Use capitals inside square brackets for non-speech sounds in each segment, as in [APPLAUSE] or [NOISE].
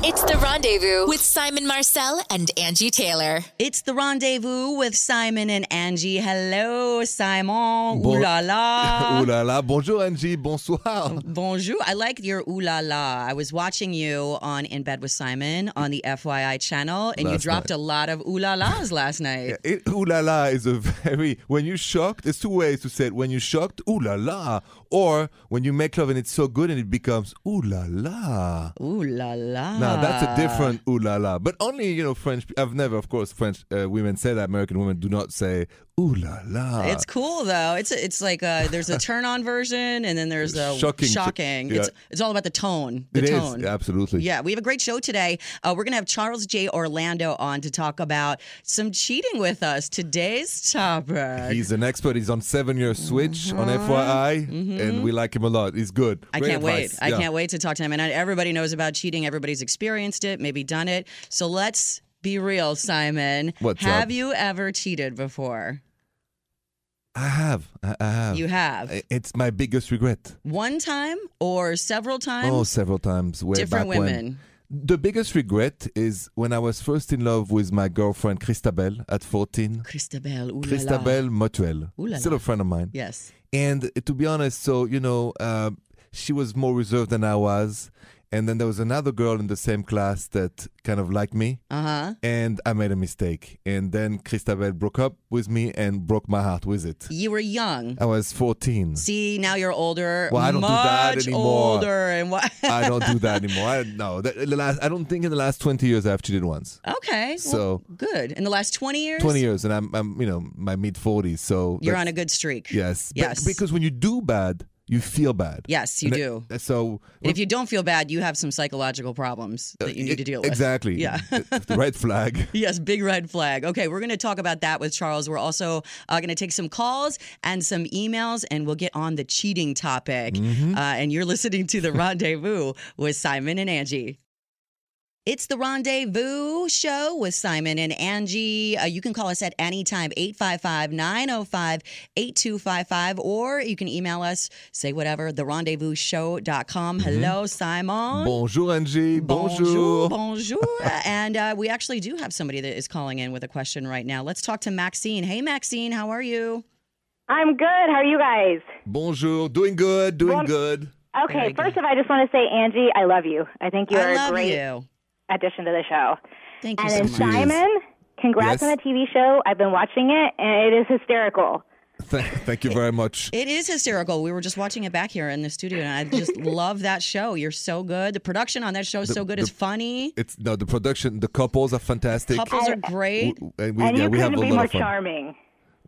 It's the rendezvous with Simon Marcel and Angie Taylor. It's the rendezvous with Simon and Angie. Hello, Simon. Bon- Ooh la la. [LAUGHS] Ooh la la. Bonjour, Angie. Bonsoir. Bonjour. I like your ooh la la. I was watching you on In Bed with Simon on the FYI channel, and you Last dropped a lot of ooh la las last night. It, ooh la la is a [LAUGHS] very, when you're shocked, there's two ways to say it. When you're shocked, ooh la la. Or when you make love and it's so good and it becomes ooh la la. Ooh la la. Now that's a different ooh la la. But only, you know, French, I've never, of course, French uh, women say that. American women do not say ooh la la. It's cool though. It's it's like uh there's a [LAUGHS] turn on version and then there's a Shocking. shocking. Yeah. It's it's all about the tone. The It is, tone. absolutely. Yeah, we have a great show today. Uh, we're going to have Charles J. Orlando on to talk about some cheating with us. Today's topic. He's an expert. He's on seven year switch on FYI, and we like him a lot. He's good. Mm-hmm. I can't wait. advice. I can't wait to talk to him. And everybody knows about cheating. Everybody's experienced it, maybe done it. So let's be real, Simon. What's have up? you ever cheated before? I have. I have. You have. I- It's my biggest regret. One time or several times? Oh, several times. Way Different back when. women. The biggest regret is when I was first in love with my girlfriend Christabel at 14. Christabel. Ooh la la. Christabel Motuel. Ooh la Still la. a friend of mine. Yes. And to be honest, so, you know, uh, she was more reserved than I was. And then there was another girl in the same class that kind of liked me. Uh huh. And I made a mistake. And then Christabel broke up with me and broke my heart with it. You were young. I was 14. See, now you're older. Well, I don't do that anymore. older. And what? [LAUGHS] I don't do that [LAUGHS] anymore. I, no, that, the last, I don't think in the last 20 years I've cheated once. okay. well, So- good. In the last 20 years? 20 years, and I'm, I'm you know, my mid 40s. So You're on a good streak. yes, Yes. because when you do bad, you feel bad. Yes, you And do. it- so And if you don't feel bad, you have some psychological problems that you need to deal with. exactly. Yeah. [LAUGHS] the red flag. [LAUGHS] Yes, big red flag. Okay, we're going to talk about that with Charles. We're also uh, going to take some calls and some emails, and we'll get on the cheating topic. Mm-hmm. Uh, and you're listening to The Rendezvous with Simon and Angie. It's the Rendezvous show with Simon and Angie. Uh, you can call us at any time, 855 905 8255, or you can email us, say whatever, therendezvousshow.com. Mm-hmm. Hello, Simon. Bonjour, Angie. Bonjour. Bonjour. Bonjour. [LAUGHS] and uh, we actually do have somebody that is calling in with a question right now. Let's talk to Maxine. Hey, Maxine, how are you? I'm good. How are you guys? Bonjour. Doing good. Doing Well, good. Okay, Very first of all, I just want to say, Angie, I love you. I think you are I love great you. Addition to the show. Thank you And so then much. Cheers. Simon, congrats Yes. on the TV show. I've been watching it, and it is hysterical. Thank you very much. It is hysterical. We were just watching it back here in the studio, and I just [LAUGHS] love that show. You're so good. The production on that show is The- so good. the- It's funny. It's no the production. The couples are fantastic. Couples are great. W- and we, and yeah, you we have couldn't a be more of fun. charming.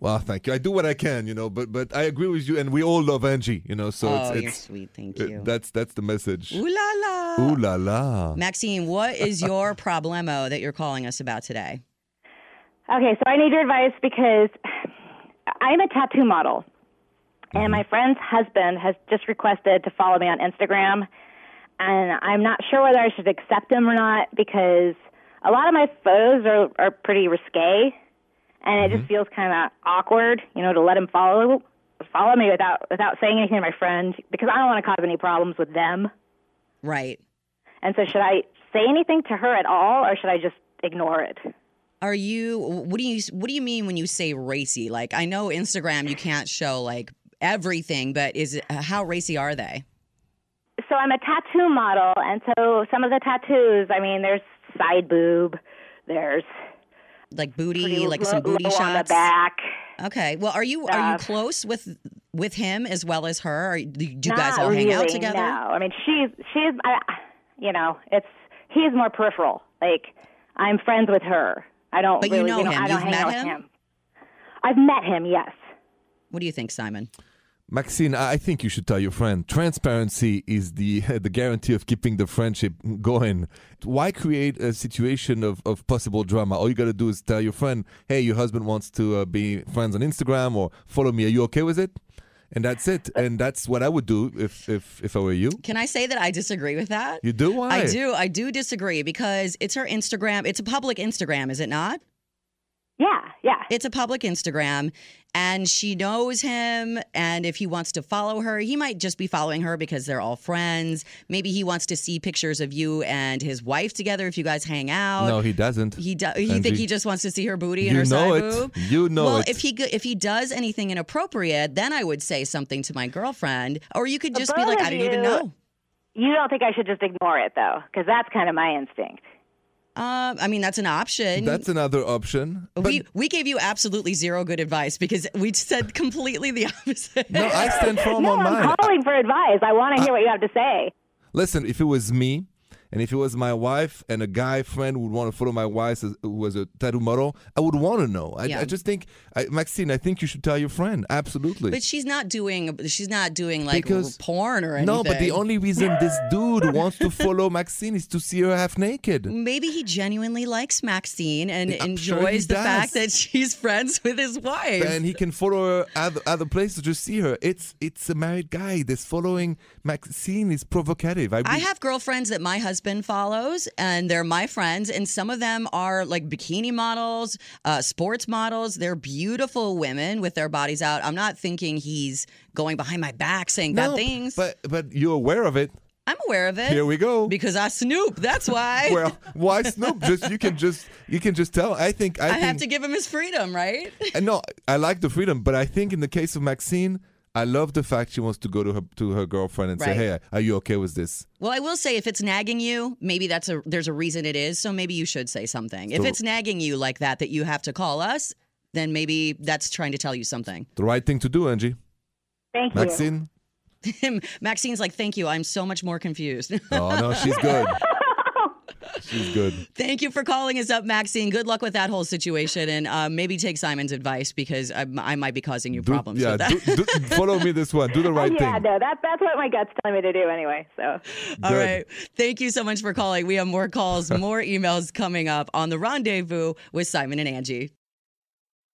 Well, thank you. I do what I can, you know, but but I agree with you, and we all love Angie, you know. So oh, it's, you're it's sweet. Thank you. that's that's the message. Ooh la la. Ooh la la. Maxine, what is your [LAUGHS] problemo that you're calling us about today? Okay, so I need your advice because I'm a tattoo model, and mm-hmm. my friend's husband has just requested to follow me on Instagram, and I'm not sure whether I should accept him or not because a lot of my photos are are pretty risque, and it just mm-hmm. feels kind of awkward, you know, to let him follow follow me without without saying anything to my friend because I don't want to cause any problems with them. Right. And so, should I say anything to her at all, or should I just ignore it? Are you what do you what do you mean when you say racy? Like I know Instagram you can't show like everything, but is it uh, how racy are they? so I'm a tattoo model, and so some of the tattoos, I mean, there's side boob, there's Like booty, pretty like low, some booty low on the shots. back. Okay. Well, are you are you close with with him as well as her? Or do you guys all hang out together? No, I mean, she's she's, I, you know, it's he's more peripheral. Like I'm friends with her. I don't. But you know we don't, him. I don't You've hang met out with him? him. I've met him. Yes. What do you think, Simon? Maxine, I I think you should tell your friend. Transparency is the [LAUGHS] the guarantee of keeping the friendship going. Why create a situation of, of possible drama? All you got to do is tell your friend, "Hey, your husband wants to uh, be friends on Instagram or follow me. Are you okay with it?" And that's it. And that's what I would do if if if I were you. Can I say that I disagree with that? You do? Why? I do. I do disagree because it's her Instagram. It's a public Instagram, is it not? Yeah, yeah. It's a public Instagram and she knows him. And if he wants to follow her, he might just be following her because they're all friends. Maybe he wants to see pictures of you and his wife together if you guys hang out. No, he doesn't. He do- you Angie. think he just wants to see her booty and You her know side it. boob? You know well, it. if he if he does anything inappropriate, then I would say something to my girlfriend, or you could just be like, I don't even know. You don't think I should just ignore it though, because that's kind of my instinct. Um, I mean, that's an option. That's another option. We we gave you absolutely zero good advice because we said completely the [LAUGHS] opposite. no, I stand firm no, on I'm mine. calling for advice. I want to hear what you have to say. Listen, if it was me, and if it was my wife, and a guy friend would want to follow my wife as, who was a tattoo model, I would want to know. I, Yeah. I just think, I, Maxine, I think you should tell your friend. Absolutely. But she's not doing. She's not doing like Because- porn or anything. no, but the only reason this dude wants to follow [LAUGHS] Maxine is to see her half naked. Maybe he genuinely likes Maxine and I'm enjoys he the does. fact that she's friends with his wife. and he can follow her other, other places to see her. It's it's a married guy. This following Maxine is provocative. I, I have girlfriends that my husband follows, and they're my friends, and some of them are like bikini models, uh, sports models. They're beautiful women with their bodies out. I'm not thinking he's going behind my back saying no, bad things. but but you're aware of it. I'm aware of it. Here we go. Because I snoop. That's why. [LAUGHS] Well, why Snoop? Just you can just you can just tell. I think I, I think, have to give him his freedom, right? Uh, No, I like the freedom, but I think in the case of Maxine, I love the fact she wants to go to her to her girlfriend and say, Right. "Hey, are you okay with this?" Well, I will say if it's nagging you, maybe that's a there's a reason it is. So maybe you should say something. If it's nagging you like that, that you have to call us, then maybe that's trying to tell you something. The right thing to do, Angie. Thank you. Maxine. [LAUGHS] Maxine's like, thank you. I'm so much more confused. Oh no, she's good. [LAUGHS] she's good. thank you for calling us up, Maxine. Good luck with that whole situation, and uh, maybe take Simon's advice because I, I might be causing you Do- problems yeah, with that. do, do, follow me this one. Do the [LAUGHS] right yeah, thing. no, that that's what my gut's telling me to do anyway. So All Good. right. Thank you so much for calling. We have more calls, [LAUGHS] more emails coming up on the rendezvous with Simon and Angie.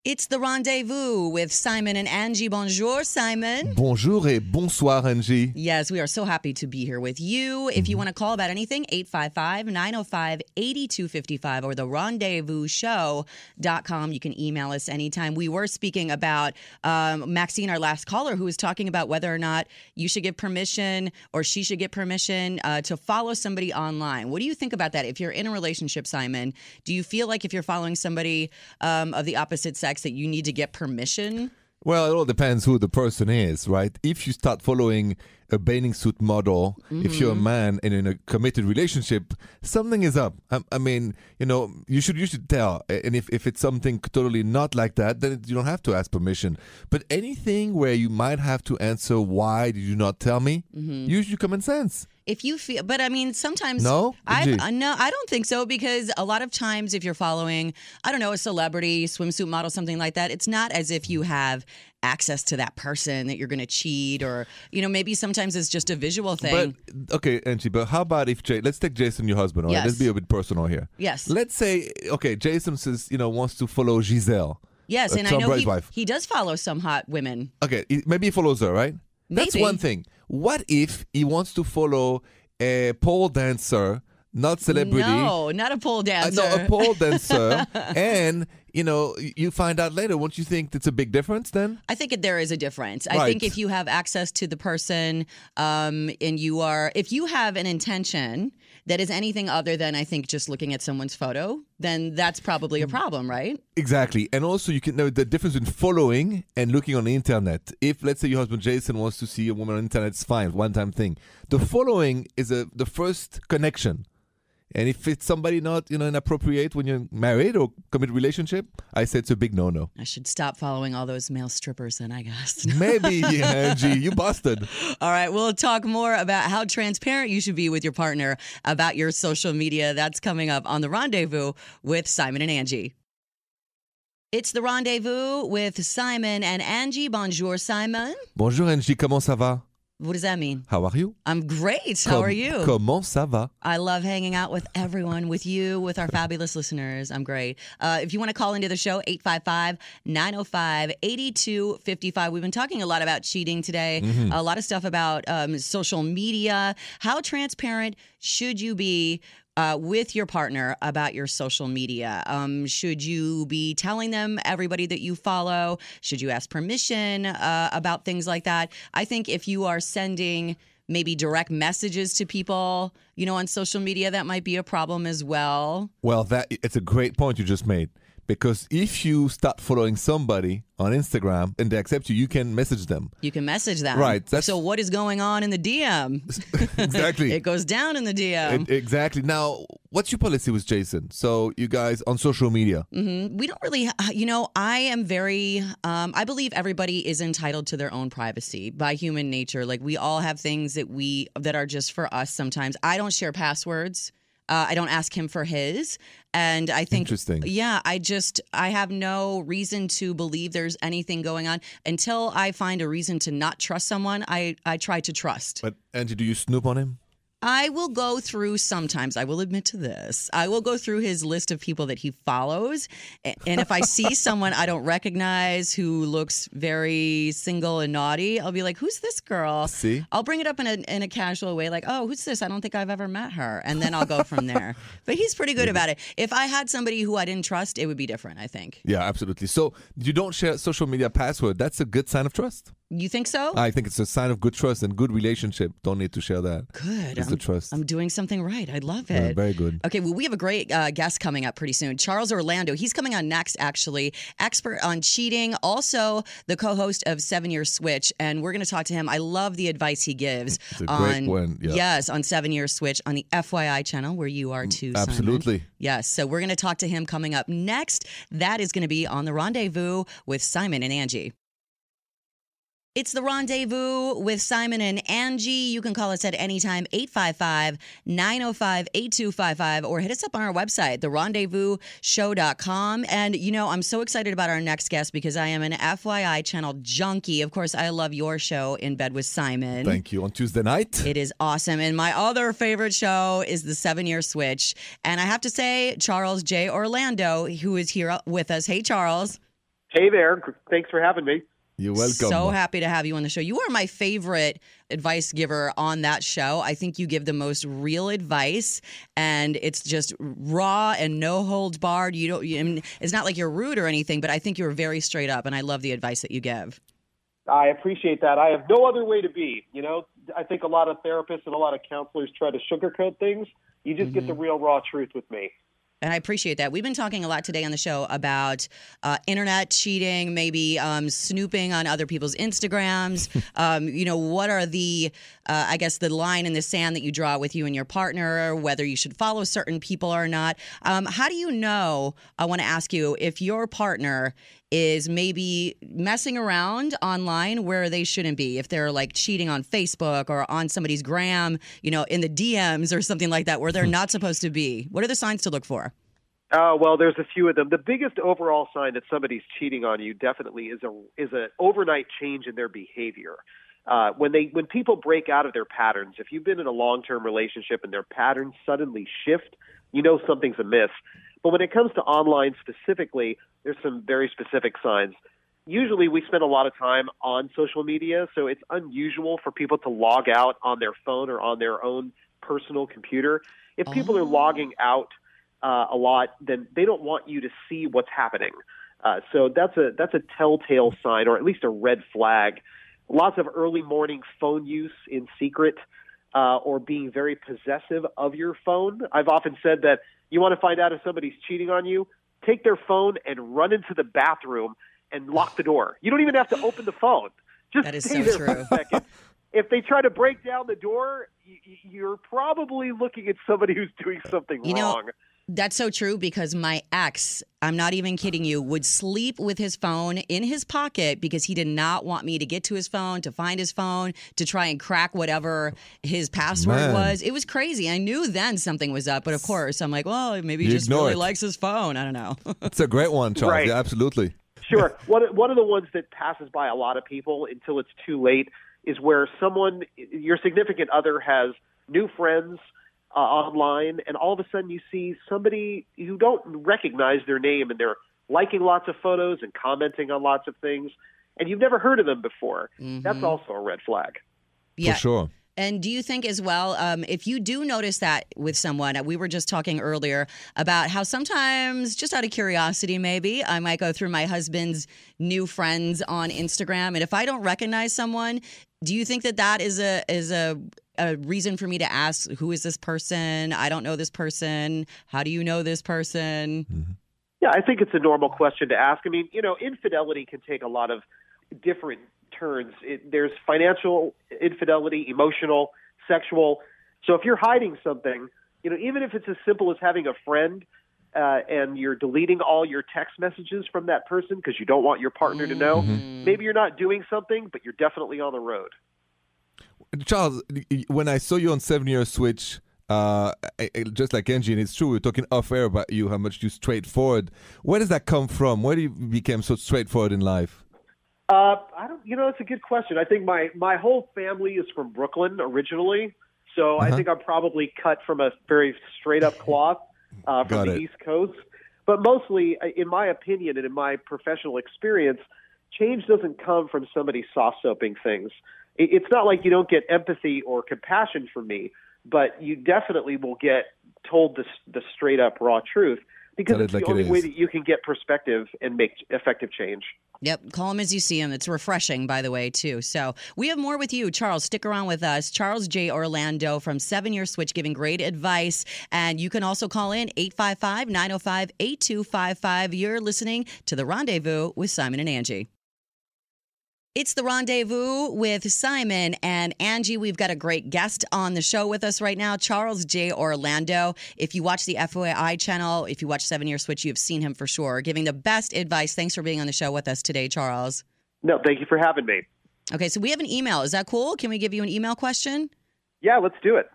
It's the rendezvous with Simon and Angie. Bonjour, Simon. Bonjour et bonsoir, Angie. Yes, we are so happy to be here with you. If you want to call about anything, 855 905 8255 or the rendezvousshow.com. You can email us anytime. We were speaking about um, Maxine, our last caller, who was talking about whether or not you should give permission or she should get permission uh, to follow somebody online. What do you think about that? If you're in a relationship, Simon, do you feel like if you're following somebody um, of the opposite sex that you need to get permission? Well, it all depends who the person is, right? If you start following a bathing suit model, if you're a mm-hmm. man and in a committed relationship, something is up. I, I mean, you know, you should you should tell. And if, if it's something totally not like that, then you don't have to ask permission. But anything where you might have to answer why did you not tell me, mm-hmm. use your common sense. If you feel but i mean sometimes No? i uh, no i don't think so because a lot of times if you're following i don't know a celebrity swimsuit model something like that it's not as if you have access to that person that you're going to cheat or you know maybe sometimes it's just a visual thing But okay, Angie. But how about if Jay? Let's take Jason, your husband. All right, Yes. let's be a bit personal here. yes Let's say, okay, Jason says, you know, wants to follow Giselle. yes uh, and i know he, he does follow some hot women Okay, maybe he follows her, right? That's one thing. What if he wants to follow a pole dancer, not celebrity? no not a pole uh, dancer no, a pole [LAUGHS] dancer, and you know, you find out later. Won't you think it's a big difference then? I think there is a difference. I think if you have access to the person um, and you are, if you have an intention that is anything other than, I think, just looking at someone's photo, then that's probably Mm. a problem, right? Exactly, and also you can know the difference in following and looking on the internet. If let's say your husband Jason wants to see a woman on the internet, it's fine, one time thing. The following is a the first connection, and if it's somebody not you know inappropriate when you're married or commit relationship, I say it's a big no no. I should stop following all those male strippers then, I guess. [LAUGHS] Maybe Angie, you busted. [LAUGHS] all right, we'll talk more about how transparent you should be with your partner about your social media. That's coming up on The Rendezvous with Simon and Angie. It's The Rendezvous with Simon and Angie. Bonjour, Simon. Bonjour Angie, comment ça va? What does that mean? How are you? I'm great. How Com- are you? Comment ça va? I love hanging out with everyone, with you, with our fabulous listeners. I'm great. Uh, if you want to call into the show, 855 905 8255. We've been talking a lot about cheating today, a lot of stuff about um, social media. How transparent should you be? Uh, with your partner about your social media? Um, should you be telling them everybody that you follow? Should you ask permission uh, about things like that? I think if you are sending maybe direct messages to people, you know, on social media, that might be a problem as well. Well, that it's a great point you just made because if you start following somebody on Instagram and they accept you, you can message them. You can message them. Right, so what is going on in the DM? [LAUGHS] [LAUGHS] exactly. it goes down in the DM. It- exactly. Now, what's your policy with Jason? So, you guys on social media. Mhm. We don't really, you know, I am very, um, I believe everybody is entitled to their own privacy by human nature. Like we all have things that we, that are just for us sometimes. I don't share passwords. Uh, I don't ask him for his. And I think, Interesting. yeah, I just, I have no reason to believe there's anything going on until I find a reason to not trust someone. I, I try to trust. But Angie, do you snoop on him? I will go through sometimes, I will admit to this. I will go through his list of people that he follows. And if I see [LAUGHS] someone I don't recognize who looks very single and naughty, I'll be like, who's this girl? See? I'll bring it up in a, in a casual way, like, oh, who's this? I don't think I've ever met her. And then I'll go from there. [LAUGHS] but he's pretty good about it. If I had somebody who I didn't trust, it would be different, I think. Yeah, absolutely. So, you don't share social media password. That's a good sign of trust. You think so? I think it's a sign of good trust and good relationship. Don't need to share that. good. It's I'm, the trust. I'm doing something right. I love Yeah, it. very good. Okay, well, we have a great uh, guest coming up pretty soon. Charles Orlando. He's coming on next, actually. Expert on cheating, also the co host of Seven Year Switch. And we're going to talk to him. I love the advice he gives. It's a great on, one, yeah. Yes, on Seven Year Switch on the FYI channel where you are too. Simon. Absolutely. Yes, so we're going to talk to him coming up next. That is going to be on the rendezvous with Simon and Angie. It's the rendezvous with Simon and Angie. You can call us at any time, 855 905 8255, or hit us up on our website, therendezvousshow.com. And, you know, I'm so excited about our next guest because I am an FYI channel junkie. Of course, I love your show, In Bed with Simon. Thank you. On Tuesday night, It is awesome. And my other favorite show is the Seven Year Switch. And I have to say, Charles J. Orlando, who is here with us. Hey, Charles. Hey there. Thanks for having me. You're welcome. So happy to have you on the show. You are my favorite advice giver on that show. I think you give the most real advice, and it's just raw and no holds barred. You don't. You, I mean, it's not like you're rude or anything, but I think you're very straight up, and I love the advice that you give. I appreciate that. I have no other way to be. You know, I think a lot of therapists and a lot of counselors try to sugarcoat things. You just get the mm-hmm. real raw truth with me. And I appreciate that. We've been talking a lot today on the show about uh, internet cheating, maybe um, snooping on other people's Instagrams. [LAUGHS] um, you know, what are the, uh, I guess, the line in the sand that you draw with you and your partner, whether you should follow certain people or not? Um, how do you know? I want to ask you if your partner is maybe messing around online where they shouldn't be. If they're like cheating on Facebook or on somebody's gram, you know, in the DMs or something like that where they're not supposed to be. What are the signs to look for? Uh, well, there's a few of them. The biggest overall sign that somebody's cheating on you definitely is a is an overnight change in their behavior. Uh, when they when people break out of their patterns, if you've been in a long term relationship and their patterns suddenly shift, you know something's amiss. But when it comes to online specifically, there's some very specific signs. Usually, we spend a lot of time on social media, so it's unusual for people to log out on their phone or on their own personal computer. If people are logging out uh, a lot, then they don't want you to see what's happening. Uh, so that's a that's a telltale sign, or at least a red flag. Lots of early morning phone use in secret, uh, or being very possessive of your phone. I've often said that you want to find out if somebody's cheating on you, take their phone and run into the bathroom and lock the door. You don't even have to open the phone. Just That is stay so there for true. a second. If they try to break down the door, you're probably looking at somebody who's doing something You know, wrong. That's so true because my ex, I'm not even kidding you, would sleep with his phone in his pocket because he did not want me to get to his phone, to find his phone, to try and crack whatever his password Man. was. It was crazy. I knew then something was up, but of course, I'm like, well, maybe he You just really it. likes his phone. I don't know. [LAUGHS] It's a great one, Charles. Right. Yeah, absolutely. Sure. [LAUGHS] one one of the ones that passes by a lot of people until it's too late is where someone, your significant other, has new friends uh, online, and all of a sudden you see somebody you don't recognize their name, and they're liking lots of photos and commenting on lots of things, and you've never heard of them before. That's also a red flag. yeah. For sure. And do you think as well, um, if you do notice that with someone, we were just talking earlier about how sometimes, just out of curiosity, maybe I might go through my husband's new friends on Instagram, and if I don't recognize someone, do you think that that is a is a a reason for me to ask who is this person? I don't know this person. How do you know this person? Yeah, I think it's a normal question to ask. I mean, you know, infidelity can take a lot of different turns. It, there's financial infidelity, emotional, sexual. So if you're hiding something, you know, even if it's as simple as having a friend uh, and you're deleting all your text messages from that person because you don't want your partner to know, maybe you're not doing something, but you're definitely on the road. Charles, when I saw you on Seven Year Switch, uh, I- I- just like Angie, and it's true, we are talking off air about you, how much you straightforward. Where does that come from? Where do you become so straightforward in life? Uh, I don't. You know, that's a good question. I think my my whole family is from Brooklyn originally, so I Uh-huh. think I'm probably cut from a very straight up cloth [LAUGHS] uh, from Got the it. East Coast. But mostly, in my opinion and in my professional experience, change doesn't come from somebody soft soaping things. It, it's not like you don't get empathy or compassion from me, but you definitely will get told the the straight up raw truth because Tell it it's like the it only way that you can get perspective and make effective change. Yep, call him as you see him. It's refreshing, by the way, too. So we have more with you, Charles. Stick around with us. Charles J. Orlando from Seven Year Switch giving great advice. And you can also call in 855 905 8255. You're listening to The Rendezvous with Simon and Angie. It's the rendezvous with Simon and Angie. We've got a great guest on the show with us right now, Charles J. Orlando. If you watch the FYI channel, if you watch Seven Year Switch, you've seen him for sure, giving the best advice. Thanks for being on the show with us today, Charles. No, thank you for having me. Okay, so we have an email. Is that cool? Can we give you an email question? Yeah, let's do it.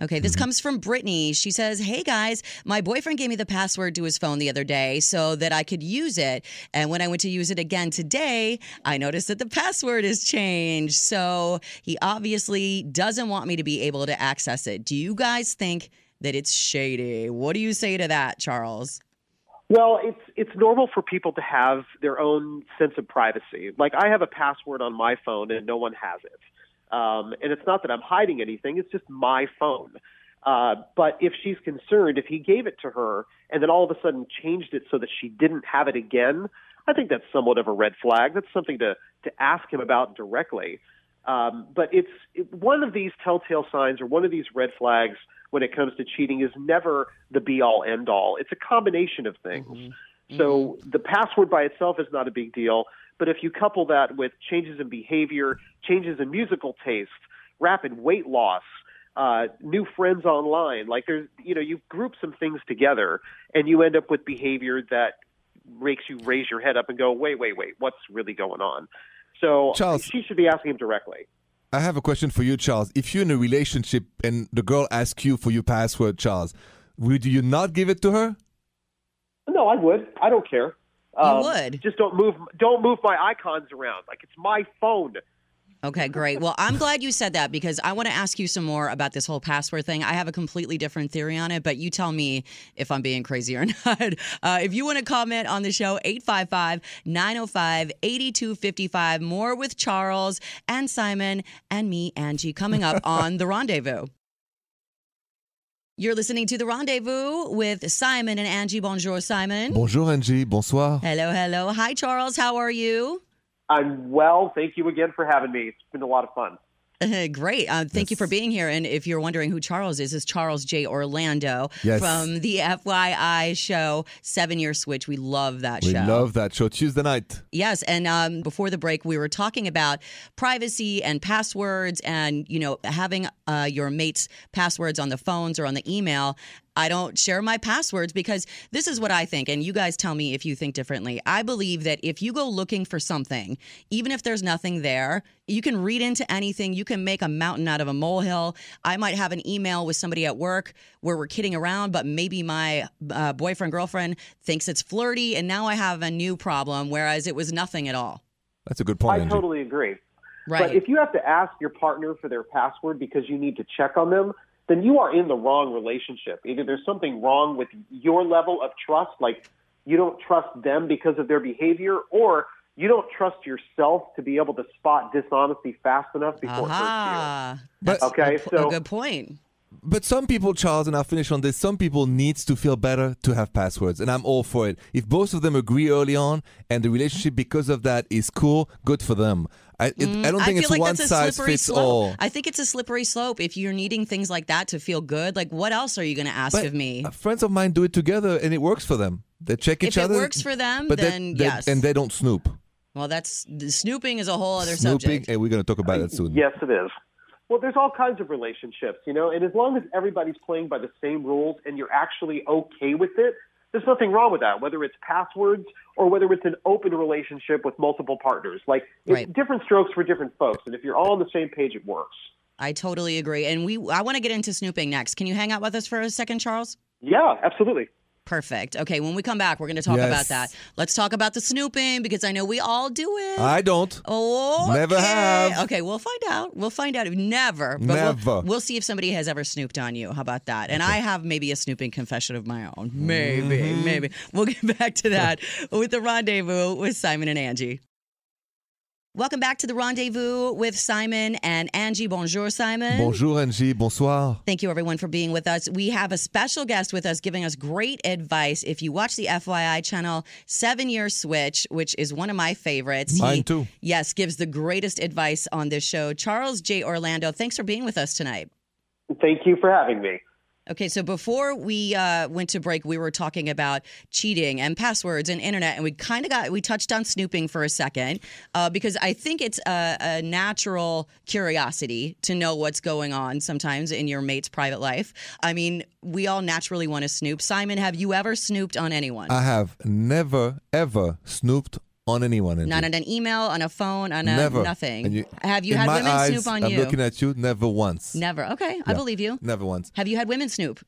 Okay, this mm-hmm. comes from Brittany. She says, Hey guys, my boyfriend gave me the password to his phone the other day so that I could use it. And when I went to use it again today, I noticed that the password has changed. So he obviously doesn't want me to be able to access it. Do you guys think that it's shady? What do you say to that, Charles? Well, it's it's normal for people to have their own sense of privacy. Like I have a password on my phone and no one has it. Um, and it's not that I'm hiding anything; it's just my phone. Uh, but if she's concerned, if he gave it to her and then all of a sudden changed it so that she didn't have it again, I think that's somewhat of a red flag. That's something to to ask him about directly. Um, but it's it, one of these telltale signs or one of these red flags when it comes to cheating is never the be all end all. It's a combination of things. So the password by itself is not a big deal, but if you couple that with changes in behavior, changes in musical taste, rapid weight loss, uh, new friends online, like there's, you know, you group some things together and you end up with behavior that makes you raise your head up and go, wait, wait, wait, what's really going on? So Charles- she should be asking him directly. I have a question for you, Charles. If you're in a relationship and the girl asks you for your password, Charles, would you not give it to her? No, I would. I don't care. Um, would? Just don't move. Don't move my icons around. Like it's my phone. Okay, great. Well, I'm glad you said that because I want to ask you some more about this whole password thing. I have a completely different theory on it, but you tell me if I'm being crazy or [LAUGHS] not. Uh, if you want to comment on the show, 855 905 8255. More with Charles and Simon and me, Angie, coming up [LAUGHS] on The Rendezvous. You're listening to The Rendezvous with Simon and Angie. Bonjour, Simon. Bonjour, Angie. Bonsoir. Hello, hello. Hi, Charles. How are you? I'm well. Thank you again for having me. It's been a lot of fun. [LAUGHS] Great. Uh, thank you for being here. And if you're wondering who Charles is, is Charles J. Orlando Yes. from the FYI show Seven Year Switch. We love that We show. We love that show. Tuesday night. Yes, and um, before the break, we were talking about privacy and passwords, and you know, having uh, your mates' passwords on the phones or on the email. I don't share my passwords because this is what I think, and you guys tell me if you think differently. I believe that if you go looking for something, even if there's nothing there, you can read into anything. You can make a mountain out of a molehill. I might have an email with somebody at work where we're kidding around, but maybe my uh, boyfriend, girlfriend thinks it's flirty, and now I have a new problem, whereas it was nothing at all. That's a good point, I Angie. totally agree. Right. But if you have to ask your partner for their password because you need to check on them, then you are in the wrong relationship. Either there's something wrong with your level of trust, like you don't trust them because of their behavior, or you don't trust yourself to be able to spot dishonesty fast enough before it hurts Aha. But- That's Okay, a, p- so- a good point. But some people, Charles, and I'll finish on this. Some people needs to feel better to have passwords, and I'm all for it. If both of them agree early on, and the relationship because of that is cool, good for them. I, it, I don't Mm, I think feel it's like one that's a size slippery fits slope. all. I think it's a slippery slope. If you're needing things like that to feel good, like what else are you going to ask But of me? uh, friends of mine do it together, and it works for them. They check each other. If it other. works for them, but they- then they- yes. and they don't snoop. Well, that's snooping is a whole other Snooping, subject. and we're going to talk about it soon. Yes, it is. Well, there's all kinds of relationships, you know, and as long as everybody's playing by the same rules and you're actually okay with it, there's nothing wrong with that, whether it's passwords or whether it's an open relationship with multiple partners. Like, it's Right. different strokes for different folks, and if you're all on the same page, it works. I totally agree. And we, I want to get into snooping next. Can you hang out with us for a second, Charles? Yeah, absolutely. Perfect. Okay, when we come back, we're going to talk Yes. about that. Let's talk about the snooping because I know we all do it. I don't. Oh, Never have. Okay, we'll find out. We'll find out. If never. But We'll, Never. we'll see if somebody has ever snooped on you. How about that? And I have maybe a snooping confession of my own. Maybe, Mm-hmm. maybe. We'll get [LAUGHS] back to that with the rendezvous with Simon and Angie. Welcome back to the rendezvous with Simon and Angie. Bonjour, Simon. Bonjour, Angie. Bonsoir. Thank you, everyone, for being with us. We have a special guest with us giving us great advice. If you watch the FYI channel, Seven Year Switch, which is one of my favorites. Mine he, too. Yes, gives the greatest advice on this show. Charles J. Orlando, thanks for being with us tonight. Thank you for having me. Okay, so before we uh, went to break, we were talking about cheating and passwords and internet, and we kind of got we touched on snooping for a second uh, because I think it's a, a natural curiosity to know what's going on sometimes in your mate's private life. I mean, we all naturally want to snoop. Simon, have you ever snooped on anyone? I have never, ever snooped on anyone. Not on an email, on a phone, on a never. nothing. You- have you had women eyes, snoop on I'm you? looking at you. Never once. Never. Okay, I believe you. Never once. Have you had women snoop?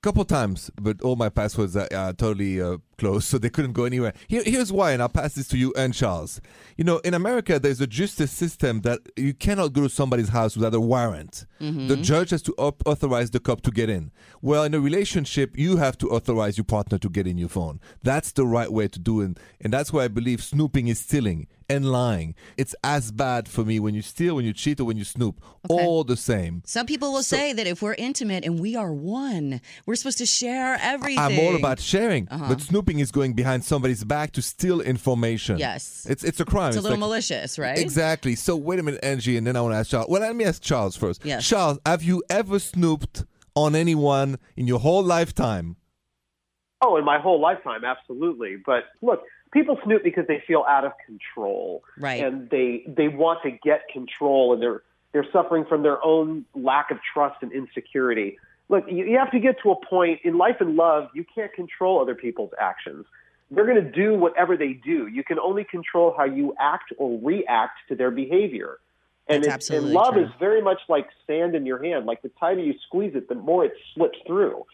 couple times, but all my passwords are, are totally uh, closed, so they couldn't go anywhere. Here, here's why, and I'll pass this to you and Charles. You know, in America, there's a justice system that you cannot go to somebody's house without a warrant. The judge has to op- authorize the cop to get in. Well, in a relationship, you have to authorize your partner to get in your phone. That's the right way to do it, and that's why I believe snooping is stealing and lying. It's as bad for me when you steal, when you cheat, or when you snoop. All the same. Some people will say that if we're intimate and we are one, we're supposed to share everything. I'm all about sharing, Uh-huh. but snooping is going behind somebody's back to steal information. Yes. it's it's a crime. It's a little like- malicious, right? Exactly. So wait a minute, Angie, and then I want to ask Charles. Well, let me ask Charles first. Yes. Charles, have you ever snooped on anyone in your whole lifetime? Oh, in my whole lifetime, absolutely. But look, people snoop because they feel out of control, Right. And they they want to get control, and they're they're suffering from their own lack of trust and insecurity. Look, you, you have to get to a point in life and love. You can't control other people's actions. They're going to do whatever they do. You can only control how you act or react to their behavior. And, it's, and love true. is very much like sand in your hand. Like the tighter you squeeze it, the more it slips through.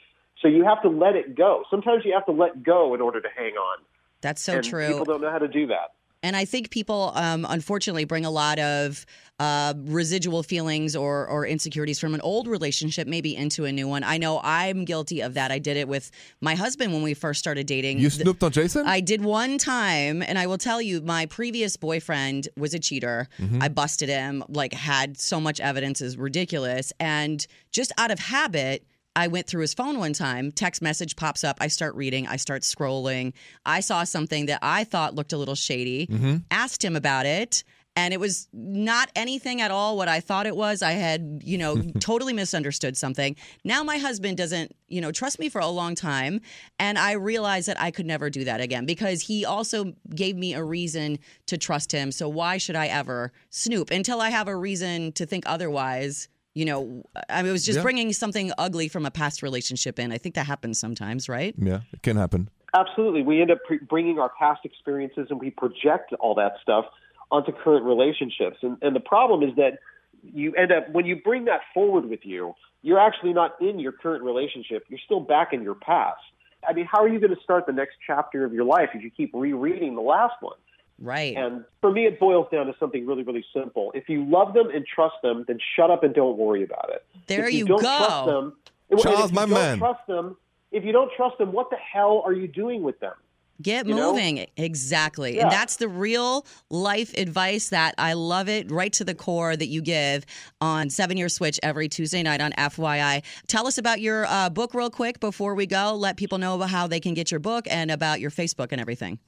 So you have to let it go. Sometimes you have to let go in order to hang on. That's so and true. People don't know how to do that. And I think people, um, unfortunately, bring a lot of uh, residual feelings or, or insecurities from an old relationship maybe into a new one. I know I'm guilty of that. I did it with my husband when we first started dating. You snooped on Jason? I did one time, and I will tell you, my previous boyfriend was a cheater. Mm-hmm. I busted him, like, had so much evidence is ridiculous. And just out of habit, I went through his phone one time, text message pops up. I start reading, I start scrolling. I saw something that I thought looked a little shady, Mm-hmm. asked him about it. And it was not anything at all what I thought it was. I had, you know, [LAUGHS] totally misunderstood something. Now my husband doesn't, you know, trust me for a long time. And I realized that I could never do that again because he also gave me a reason to trust him. So why should I ever snoop until I have a reason to think otherwise? You know, I mean, it was just Yeah. bringing something ugly from a past relationship in. I think that happens sometimes, right? yeah, it can happen. Absolutely. We end up pre- bringing our past experiences and we project all that stuff onto current relationships. And, and the problem is that you end up, when you bring that forward with you, you're actually not in your current relationship. You're still back in your past. I mean, how are you going to start the next chapter of your life if you keep rereading the last one? Right. And for me, it boils down to something really, really simple. If you love them and trust them, then shut up and don't worry about it. There if you you, don't go. Trust them, and Charles, if you my don't man. Trust them. If you don't trust them, what the hell are you doing with them? Get You know? moving. Exactly. Yeah. And that's the real life advice that I love it right to the core that you give on Seven Year Switch every Tuesday night on FYI. Tell us about your uh, book real quick before we go. Let people know about how they can get your book and about your Facebook and everything.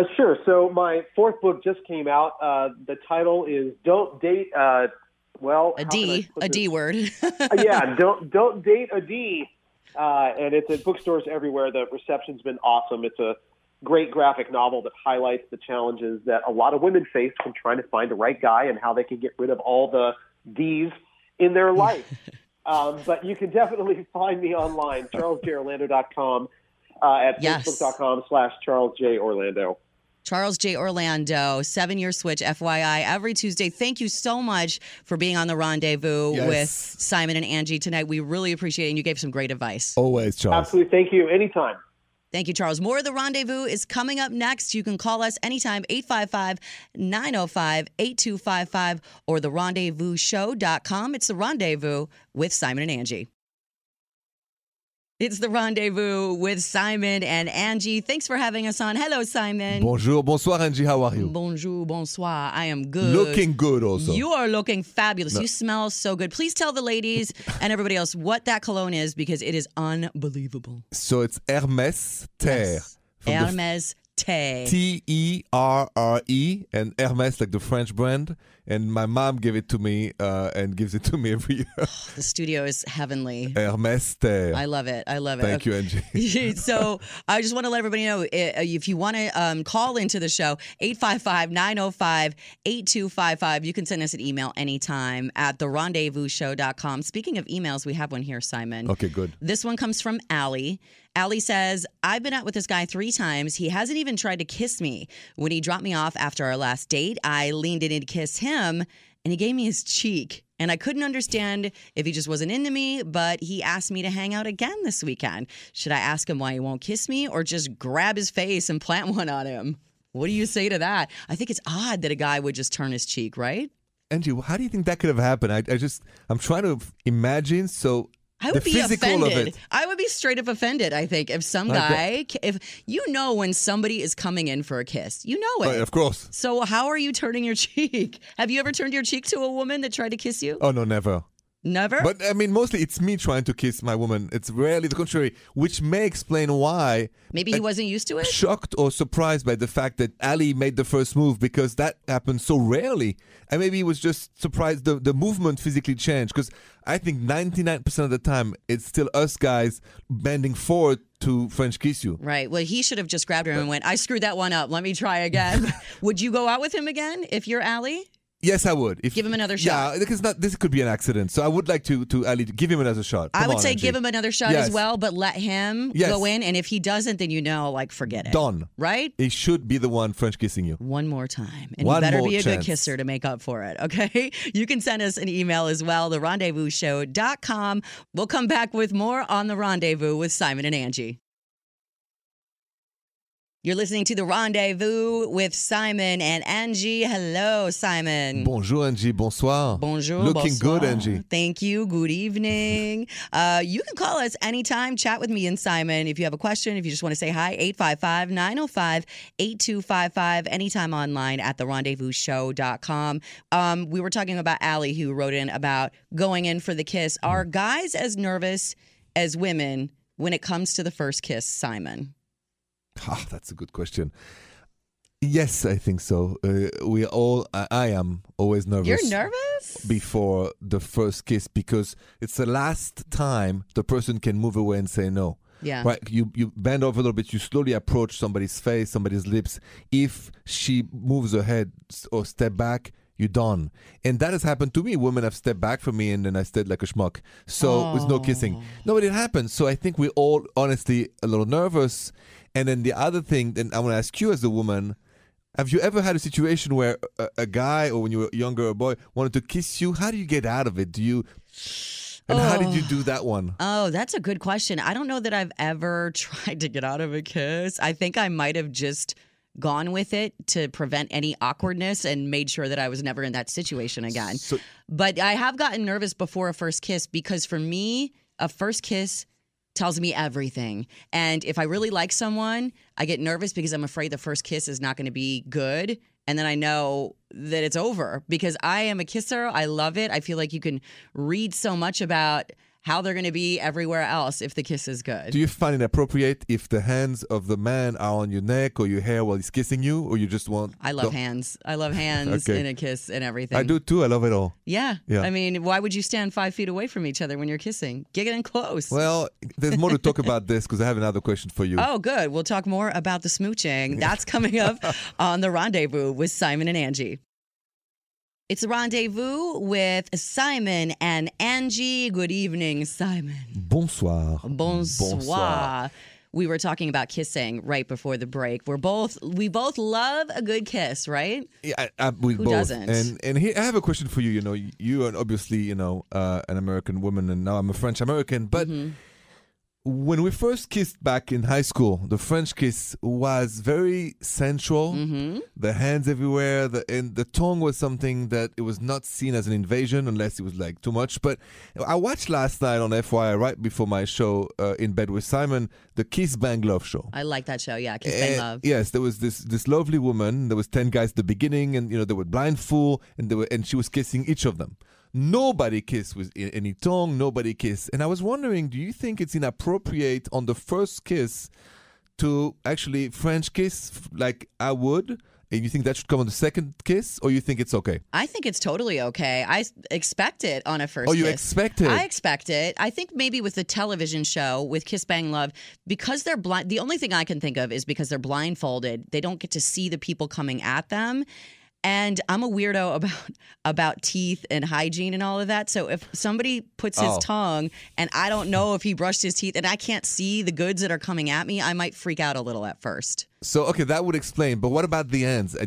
Uh, sure. So my fourth book just came out. Uh, the title is "Don't Date." Uh, well, A how can I D, a? D word. [LAUGHS] Uh, yeah, don't don't date a D. Uh, and it's at bookstores everywhere. The reception's been awesome. It's a great graphic novel that highlights the challenges that a lot of women face when trying to find the right guy and how they can get rid of all the D's in their [LAUGHS] life. um, but you can definitely find me online, charlesjorlando.com, uh, at Yes. facebook.com slash charlesjorlando. Charles J. Orlando, seven year switch, FYI, every Tuesday. Thank you so much for being on the rendezvous Yes. with Simon and Angie tonight. We really appreciate it. And you gave some great advice. Always, Charles. Absolutely. Thank you. Anytime. Thank you, Charles. More of the rendezvous is coming up next. You can call us anytime, 855 905 8255 or the rendezvousshow.com. It's the rendezvous with Simon and Angie. It's the rendezvous with Simon and Angie. Thanks for having us on. Hello, Simon. Bonjour, bonsoir, Angie. How are you? Bonjour, bonsoir. I am good. Looking good, also. You are looking fabulous. You smell so good. Please tell the ladies [LAUGHS] and everybody else what that cologne is because it is unbelievable. so it's Hermes Terre. Yes. Hermes Tay. T E R R E and Hermes, like the French brand. And my mom gave it to me uh, and gives it to me every year. [LAUGHS] The studio is heavenly. Hermes I love it. I love it. Thank you, Angie. [LAUGHS] [LAUGHS] so I just want to let everybody know if you want to um, call into the show, 855-905-8255. You can send us an email anytime at the rendezvousshow.com. Speaking of emails, we have one here, Simon. Okay, good. This one comes from Allie. Allie says, I've been out with this guy three times. He hasn't even tried to kiss me. When he dropped me off after our last date, I leaned in to kiss him and he gave me his cheek. And I couldn't understand if he just wasn't into me, but he asked me to hang out again this weekend. Should I ask him why he won't kiss me or just grab his face and plant one on him? What do you say to that? I think it's odd that a guy would just turn his cheek, right? Angie, how do you think that could have happened? I, I just, I'm trying to imagine. So I would the be offended. I would be straight up offended. I think if some I guy, if you know when somebody is coming in for a kiss, you know it. Of course. So how are you turning your [LAUGHS] cheek? Have you ever turned your cheek to a woman that tried to kiss you? Oh no, never. Never. But I mean, mostly it's me trying to kiss my woman. It's rarely the contrary, which may explain why Maybe he wasn't used to it. shocked or surprised by the fact that Allie made the first move because that happens so rarely. And maybe he was just surprised the, the movement physically changed because I think 99% of the time it's still us guys bending forward to French kiss you. Right. Well, he should have just grabbed her and went, "I screwed that one up. Let me try again." [LAUGHS] Would you go out with him again if you're Allie? Yes, I would. If, Give him another shot. Yeah, because not this could be an accident. So I would like to to Allie give him another shot. I would on, say Angie. give him another shot Yes. as well, but let him Yes. go in. And if he doesn't, then you know, like, forget it. Done. Right? He should be the one French kissing you. one more time. And One you better be a chance. good kisser to make up for it, [LAUGHS] okay? You can send us an email as well, the rendezvousshow.com. We'll come back with more on the rendezvous with Simon and Angie. You're listening to the rendezvous with Simon and Angie. Hello, Simon. Bonjour, Angie. Bonsoir. Bonjour. Looking good. Angie. Thank you. Good evening. [LAUGHS] uh, you can call us anytime, chat with me and Simon. If you have a question, if you just want to say hi, 855 905 8255, anytime online at the rendezvousshow.com. Um, we were talking about Allie, who wrote in about going in for the kiss. Are guys as nervous as women when it comes to the first kiss, Simon? [LAUGHS] Ah, that's a good question. Yes, I think so. Uh, we all, I, I am always nervous. You're nervous? before the first kiss because it's the last time the person can move away and say no. Yeah. Right, you you bend over a little bit. You slowly approach somebody's face, somebody's lips. If she moves her head or step back, you're done. And that has happened to me. Women have stepped back from me, and then I stayed like a schmuck. So with no kissing, no, but it happens. So I think we're all honestly a little nervous. And then the other thing, then I want to ask you as a woman. Have you ever had a situation where a, a guy or when you were younger a boy wanted to kiss you? How do you get out of it? Do you and how did you do that one? Oh, that's a good question. I don't know that I've ever [LAUGHS] tried to get out of a kiss. I think I might have just gone with it to prevent any awkwardness and made sure that I was never in that situation again. but I have gotten nervous before a first kiss because for me, a first kiss tells me everything. And if I really like someone, I get nervous because I'm afraid the first kiss is not going to be good. And then I know that it's over because I am a kisser. I love it. I feel like you can read so much about how they're going to be everywhere else if the kiss is good. Do you find it appropriate if the hands of the man are on your neck or your hair while he's kissing you, or you just want? I love the- hands. I love hands Okay. in a kiss and everything. I do too. I love it all. Yeah. Yeah. I mean, why would you stand five feet away from each other when you're kissing? Get in close. Well, there's more to talk about this because I have another question for you. Oh, good. We'll talk more about the smooching. That's coming up [LAUGHS] on the rendezvous with Simon and Angie. It's a rendezvous with Simon and Angie. Good evening, Simon. Bonsoir. Bonsoir. We were talking about kissing right before the break. We're both we both love a good kiss, right? Yeah, I, I, we Who both. doesn't? And and here I have a question for you. You know, you are obviously you know uh, an American woman, and now I'm a French American. But Mm-hmm. When we first kissed back in high school, the French kiss was very sensual. Mm-hmm. The hands everywhere, the and the tongue was something that it was not seen as an invasion unless it was like too much. But I watched last night on FYI right before my show uh, in bed with Simon, the Kiss Bang Love show. I like that show. Yeah, Kiss Bang And, Love. Yes, there was this this lovely woman. There was ten guys at the beginning, and you know they were blindfold, and they were and she was kissing each of them. Nobody kissed with any tongue. Nobody kissed, and I was wondering, do you think it's inappropriate on the first kiss to actually French kiss like I would? And you think that should come on the second kiss, or you think it's okay? I think it's totally okay. I expect it on a first Oh, you kiss. expect it? I expect it. I think maybe with the television show with Kiss Bang Love, because they're blind, the only thing I can think of is because they're blindfolded, they don't get to see the people coming at them. And I'm a weirdo [LAUGHS] about about teeth and hygiene and all of that. So if somebody puts his Oh. tongue and I don't know if he brushed his teeth and I can't see the goods that are coming at me, I might freak out a little at first. So okay, that would explain. But what about the ends? Uh,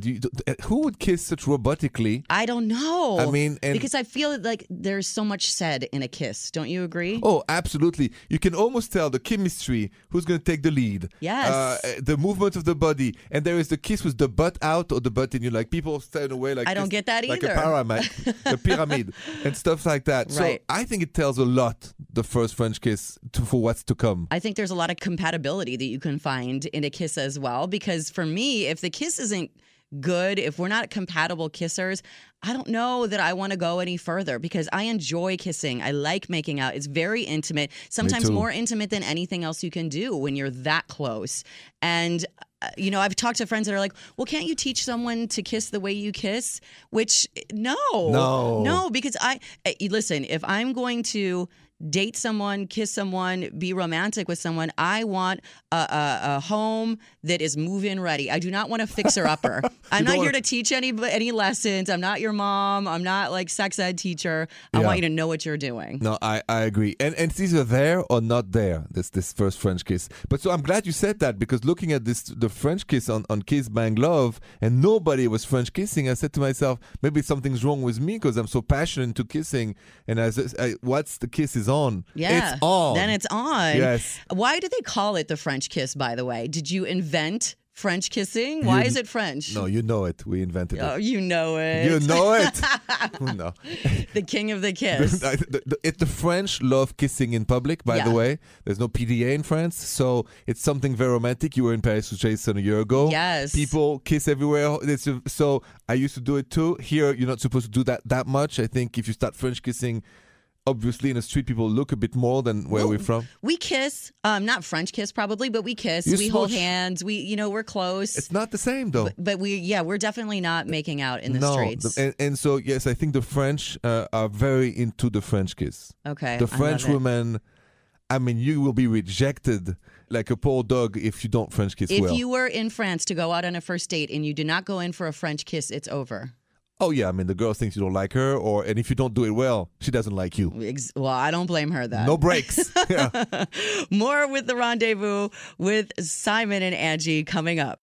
uh, who would kiss such robotically? I don't know. I mean, and- because I feel like there's so much said in a kiss. Don't you agree? Oh, absolutely. You can almost tell the chemistry, who's going to take the lead. Yes. Uh, the movement of the body. And there is the kiss with the butt out or the butt in. You like people stand away like I don't get that either. like a pyramid, a [LAUGHS] pyramid and stuff like that. Right. So I think it tells a lot, the first French kiss, to, for what's to come. I think there's a lot of compatibility that you can find in a kiss as well. Because for me, if the kiss isn't good, if we're not compatible kissers, I don't know that I want to go any further because I enjoy kissing. I like making out. It's very intimate, sometimes more intimate than anything else you can do when you're that close. And uh, you know, I've talked to friends that are like, "Well, can't you teach someone to kiss the way you kiss?" Which no, No. no, because I eh, listen. If I'm going to date someone, kiss someone, be romantic with someone, I want a, a, a home that is move-in ready. I do not want a fixer-upper. [LAUGHS] I'm not here wanna- teach any any lessons. I'm not your mom. I'm not like sex ed teacher. I Yeah. want you to know what you're doing. No, I, I agree. And and it's either there or not there, this this first French kiss. But so I'm glad you said that because looking at this the French kiss on, on Kiss Bang Love and nobody was French kissing, I said to myself, maybe something's wrong with me because I'm so passionate to kissing and as I, what's the kiss is on. Yeah. It's on. Then it's on. Yes. Why do they call it the French kiss, by the way? Did you invent French kissing? Why You- is it French? No, you know it. We invented Oh, it. you know it. You know it. [LAUGHS] no. the king of the [LAUGHS] kiss. the, the, it, the French love kissing in public, by Yeah. the way. There's no PDA in France, so it's something very romantic. You were in Paris with Jason a year ago. Yes. People kiss everywhere. It's so I used to do it too. Here, you're not supposed to do that that much. I think if you start French kissing, obviously in the street, people look a bit more than where we're from. We kiss, um, not French kiss probably, but we kiss. You we hold hands. We, you know, we're close. It's not the same though. but we, yeah, we're definitely not making out in the no, streets. the- and, and so yes, I think the French uh, are very into the French kiss. okay, the French women. I mean, you will be rejected like a poor dog if you don't French kiss If well. you were in France to go out on a first date and you do not go in for a French kiss, it's over. Oh yeah, I mean the girl thinks you don't like her, or and if you don't do it well, she doesn't like you. Well, I don't blame her that. No breaks. Yeah. [LAUGHS] More with the rendezvous with Simon and Angie coming up.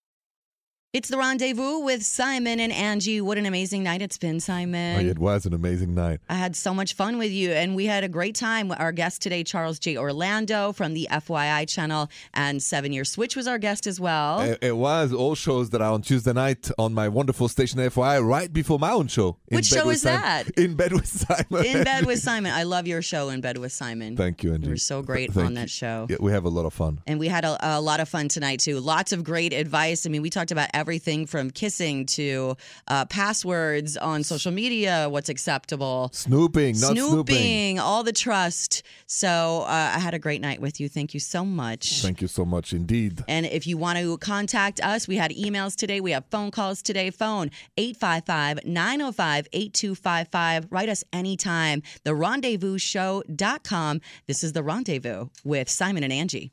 It's the rendezvous with Simon and Angie. What an amazing night it's been, Simon. Oh, it was an amazing night. I had so much fun with you, and we had a great time. Our guest today, Charles J. Orlando from the FYI channel, and Seven Year Switch was our guest as well. It, it was all shows that are on Tuesday night on my wonderful station FYI right before my own show. In Which Bed show is Simon- that? In Bed with Simon. In Bed with [LAUGHS] Simon. I love your show, In Bed with Simon. Thank you, Angie. You were so great Thank on that show. Yeah, we have a lot of fun. And we had a, a lot of fun tonight too. Lots of great advice. I mean, we talked about everything from kissing to uh, passwords on social media, what's acceptable, Snooping, not snooping. all the trust. So uh, I had a great night with you. Thank you so much. Thank you so much indeed. And if you want to contact us, we had emails today. We have phone calls today. Phone 855 905 8255. Write us anytime. The rendezvousshow.com. This is The Rendezvous with Simon and Angie.